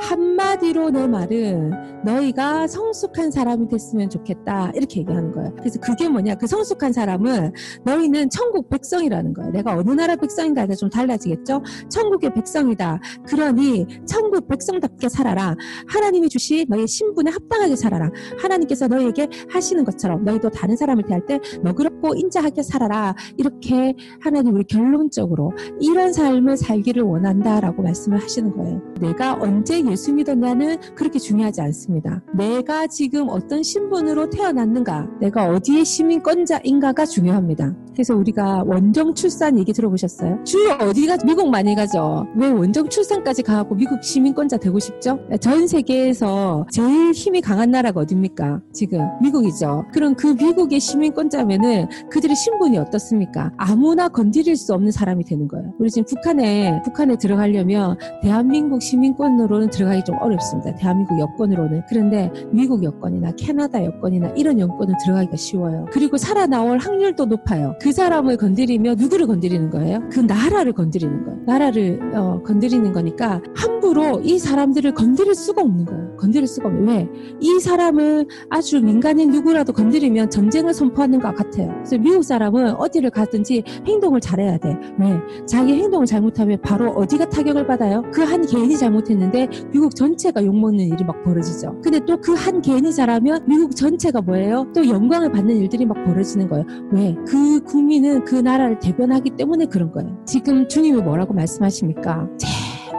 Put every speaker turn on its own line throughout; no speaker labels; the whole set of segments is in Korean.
한마디로 내 말은 너희가 성숙한 사람이 됐으면 좋겠다. 이렇게 얘기하는 거예요. 그래서 그게 뭐냐? 그 성숙한 사람은 너희는 천국 백성이라는 거예요. 내가 어느 나라 백성인가에 좀 달라지겠죠? 천국의 백성이다. 그러니 천국 백성답게 살아라. 하나님이 주신 너의 신분에 합당하게 살아라. 하나님께서 너희에게 하시는 것처럼 너희도 다른 사람을 대할 때 너그럽고 인자하게 살아라. 이렇게 하나님 우리 결론적으로 이런 삶을 살기를 원한다라고 말씀을 하시는 거예요. 내가 언제 예수 믿었냐는 그렇게 중요하지 않습니다. 내가 지금 어떤 신분으로 태어났는가, 내가 어디에 시민권자인가가 중요합니다. 그래서 우리가 원정 출산 얘기 들어보셨어요? 주로 어디 가 미국 많이 가죠? 왜 원정 출산까지 가고 미국 시민권자 되고 싶죠? 전 세계에서 제일 힘이 강한 나라가 어딥니까? 지금 미국이죠. 그럼 그 미국의 시민권자면은 그들의 신분이 어떻습니까? 아무나 건드릴 수 없는 사람이 되는 거예요. 우리 지금 북한에 북한에 들어가려면 대한민국 시민권으로는 들어가기 좀 어렵습니다. 대한민국 여권으로는. 그런데 미국 여권이나 캐나다 여권이나 이런 여권은 들어가기가 쉬워요. 그리고 살아 나올 확률도 높아요. 그 사람을 건드리면 누구를 건드리는 거예요? 그 나라를 건드리는 거예요. 나라를 어, 건드리는 거니까 함부로 이 사람들을 건드릴 수가 없는 거예요. 건드릴 수가 없는 왜? 이 사람을 아주 민간인 누구라도 건드리면 전쟁을 선포하는 것 같아요. 그래서 미국 사람은 어디를 가든지 행동을 잘해야 돼. 왜? 자기 행동을 잘못하면 바로 어디가 타격을 받아요? 그 한 개인이 잘못했는데 미국 전체가 욕먹는 일이 막 벌어지죠. 근데 또 그 한 개인이 잘하면 미국 전체가 뭐예요? 또 영광을 받는 일들이 막 벌어지는 거예요. 왜? 그 국민은 그 나라를 대변하기 때문에 그런 거예요. 지금 주님이 뭐라고 말씀하십니까?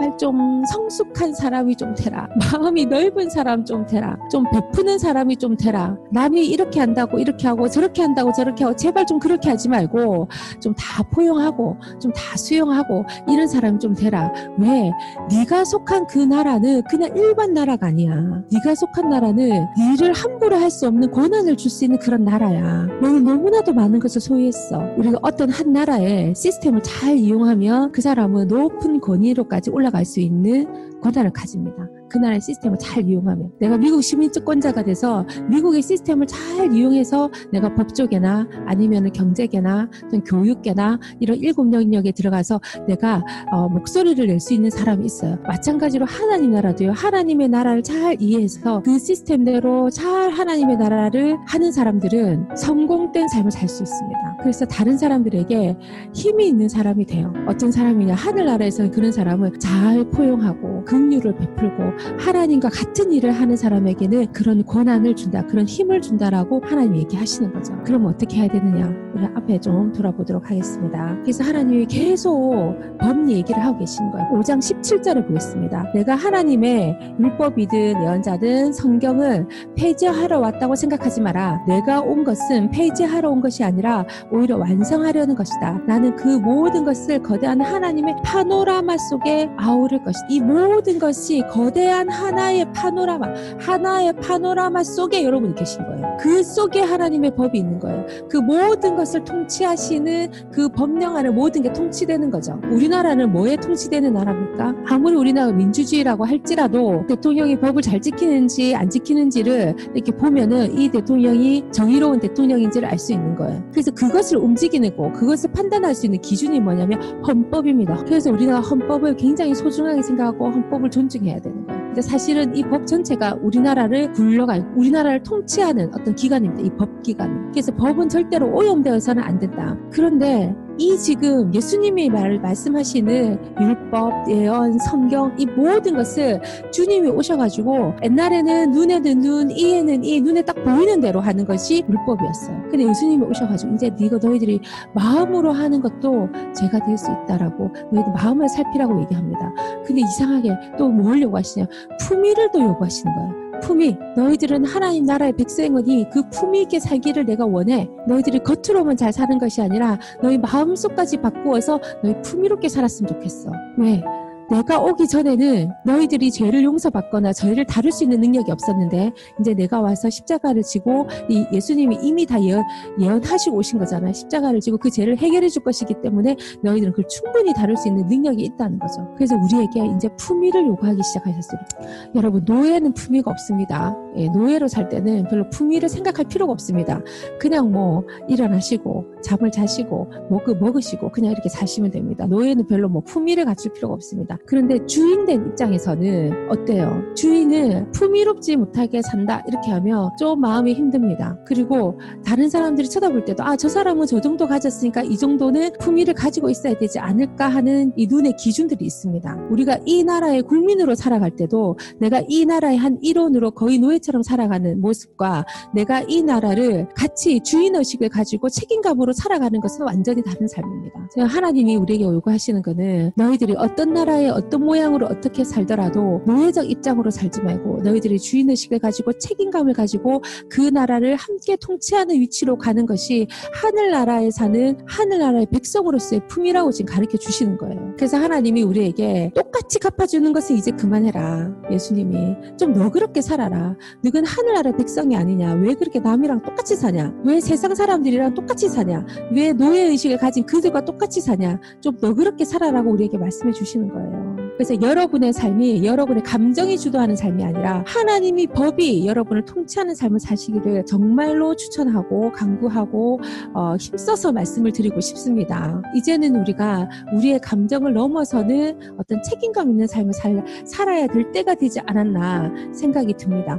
제발 좀 성숙한 사람이 좀 되라. 마음이 넓은 사람 좀 되라. 좀 베푸는 사람이 좀 되라. 남이 이렇게 한다고 이렇게 하고 저렇게 한다고 저렇게 하고 제발 좀 그렇게 하지 말고 좀 다 포용하고 좀 다 수용하고 이런 사람이 좀 되라. 왜? 네가 속한 그 나라는 그냥 일반 나라가 아니야. 네가 속한 나라는 일을 함부로 할 수 없는 권한을 줄 수 있는 그런 나라야. 너는 너무나도 많은 것을 소유했어. 우리가 어떤 한 나라의 시스템을 잘 이용하면 그 사람은 높은 권위로까지 올라 갈 수 있는 권한을 가집니다. 그 나라의 시스템을 잘 이용하면 내가 미국 시민권자가 돼서 미국의 시스템을 잘 이용해서 내가 법조계나 아니면 경제계나 교육계나 이런 일곱 영역에 들어가서 내가 어, 목소리를 낼 수 있는 사람이 있어요. 마찬가지로 하나님 나라도요. 하나님의 나라를 잘 이해해서 그 시스템대로 잘 하나님의 나라를 하는 사람들은 성공된 삶을 살 수 있습니다. 그래서 다른 사람들에게 힘이 있는 사람이 돼요. 어떤 사람이냐 하늘나라에서 그런 사람을 잘 포용하고 긍휼을 베풀고 하나님과 같은 일을 하는 사람에게는 그런 권한을 준다, 그런 힘을 준다라고 하나님 얘기하시는 거죠. 그럼 어떻게 해야 되느냐? 우리 앞에 좀 돌아보도록 하겠습니다. 그래서 하나님이 계속 법 얘기를 하고 계시는 거예요. 5장 17절을 보겠습니다. 내가 하나님의 율법이든 예언자든 성경을 폐지하러 왔다고 생각하지 마라. 내가 온 것은 폐지하러 온 것이 아니라 오히려 완성하려는 것이다. 나는 그 모든 것을 거대한 하나님의 파노라마 속에 아우를 것이다. 이 모든 것이 거대한 하나의 파노라마, 하나의 파노라마 속에 여러분이 계신 거예요. 그 속에 하나님의 법이 있는 거예요. 그 모든 것을 통치하시는 그 법령 아래 모든 게 통치되는 거죠. 우리나라는 뭐에 통치되는 나라입니까? 아무리 우리나라가 민주주의라고 할지라도 대통령이 법을 잘 지키는지 안 지키는지를 이렇게 보면은 이 대통령이 정의로운 대통령인지를 알 수 있는 거예요. 그래서 그것 을 움직이는 거, 그것을 판단할 수 있는 기준이 뭐냐면 헌법입니다. 그래서 우리가 헌법을 굉장히 소중하게 생각하고 헌법을 존중해야 되는 거예요. 근데 사실은 이 법 전체가 우리나라를 굴러갈, 우리나라를 통치하는 어떤 기관입니다. 이 법기관. 그래서 법은 절대로 오염되어서는 안 된다. 그런데 이 지금 예수님이 말, 말씀하시는 율법, 예언, 성경 이 모든 것을 주님이 오셔가지고 옛날에는 눈에는 눈, 이에는 이, 눈에 딱 보이는 대로 하는 것이 율법이었어요. 근데 예수님이 오셔가지고 이제 네가 너희들이 마음으로 하는 것도 제가 될 수 있다라고 너희들 마음을 살피라고 얘기합니다. 근데 이상하게 또뭘 요구하시냐? 품위를 또 요구하시는 거예요. 품위. 너희들은 하나님 나라의 백성이니 그 품위 있게 살기를 내가 원해. 너희들이 겉으로만 잘 사는 것이 아니라 너희 마음속까지 바꾸어서 너희 품위롭게 살았으면 좋겠어. 왜? 내가 오기 전에는 너희들이 죄를 용서받거나 죄를 다룰 수 있는 능력이 없었는데 이제 내가 와서 십자가를 지고 이 예수님이 이미 다 예언, 예언하시고 오신 거잖아요. 십자가를 지고 그 죄를 해결해 줄 것이기 때문에 너희들은 그걸 충분히 다룰 수 있는 능력이 있다는 거죠. 그래서 우리에게 이제 품위를 요구하기 시작하셨습니다. 여러분 노예는 품위가 없습니다. 예, 노예로 살 때는 별로 품위를 생각할 필요가 없습니다. 그냥 뭐 일어나시고 잠을 자시고 먹, 먹으시고 그냥 이렇게 사시면 됩니다. 노예는 별로 뭐 품위를 갖출 필요가 없습니다. 그런데 주인된 입장에서는 어때요? 주인을 품위롭지 못하게 산다 이렇게 하면 좀 마음이 힘듭니다. 그리고 다른 사람들이 쳐다볼 때도 아 저 사람은 저 정도 가졌으니까 이 정도는 품위를 가지고 있어야 되지 않을까 하는 이 눈의 기준들이 있습니다. 우리가 이 나라의 국민으로 살아갈 때도 내가 이 나라의 한 일원으로 거의 노예처럼 살아가는 모습과 내가 이 나라를 같이 주인의식을 가지고 책임감으로 살아가는 것은 완전히 다른 삶입니다. 하나님이 우리에게 요구하시는 것은 너희들이 어떤 나라의 어떤 모양으로 어떻게 살더라도 노예적 입장으로 살지 말고 너희들이 주인의식을 가지고 책임감을 가지고 그 나라를 함께 통치하는 위치로 가는 것이 하늘나라에 사는 하늘나라의 백성으로서의 품이라고 지금 가르쳐 주시는 거예요. 그래서 하나님이 우리에게 똑같이 갚아주는 것은 이제 그만해라. 예수님이 좀 너그럽게 살아라. 너는 하늘나라 백성이 아니냐? 왜 그렇게 남이랑 똑같이 사냐? 왜 세상 사람들이랑 똑같이 사냐? 왜 노예의식을 가진 그들과 똑같이 사냐? 좀 너그럽게 살아라고 우리에게 말씀해 주시는 거예요. 그래서 여러분의 삶이 여러분의 감정이 주도하는 삶이 아니라 하나님이 법이 여러분을 통치하는 삶을 사시기를 정말로 추천하고 강구하고 어, 힘써서 말씀을 드리고 싶습니다. 이제는 우리가 우리의 감정을 넘어서는 어떤 책임감 있는 삶을 살, 살아야 될 때가 되지 않았나 생각이 듭니다.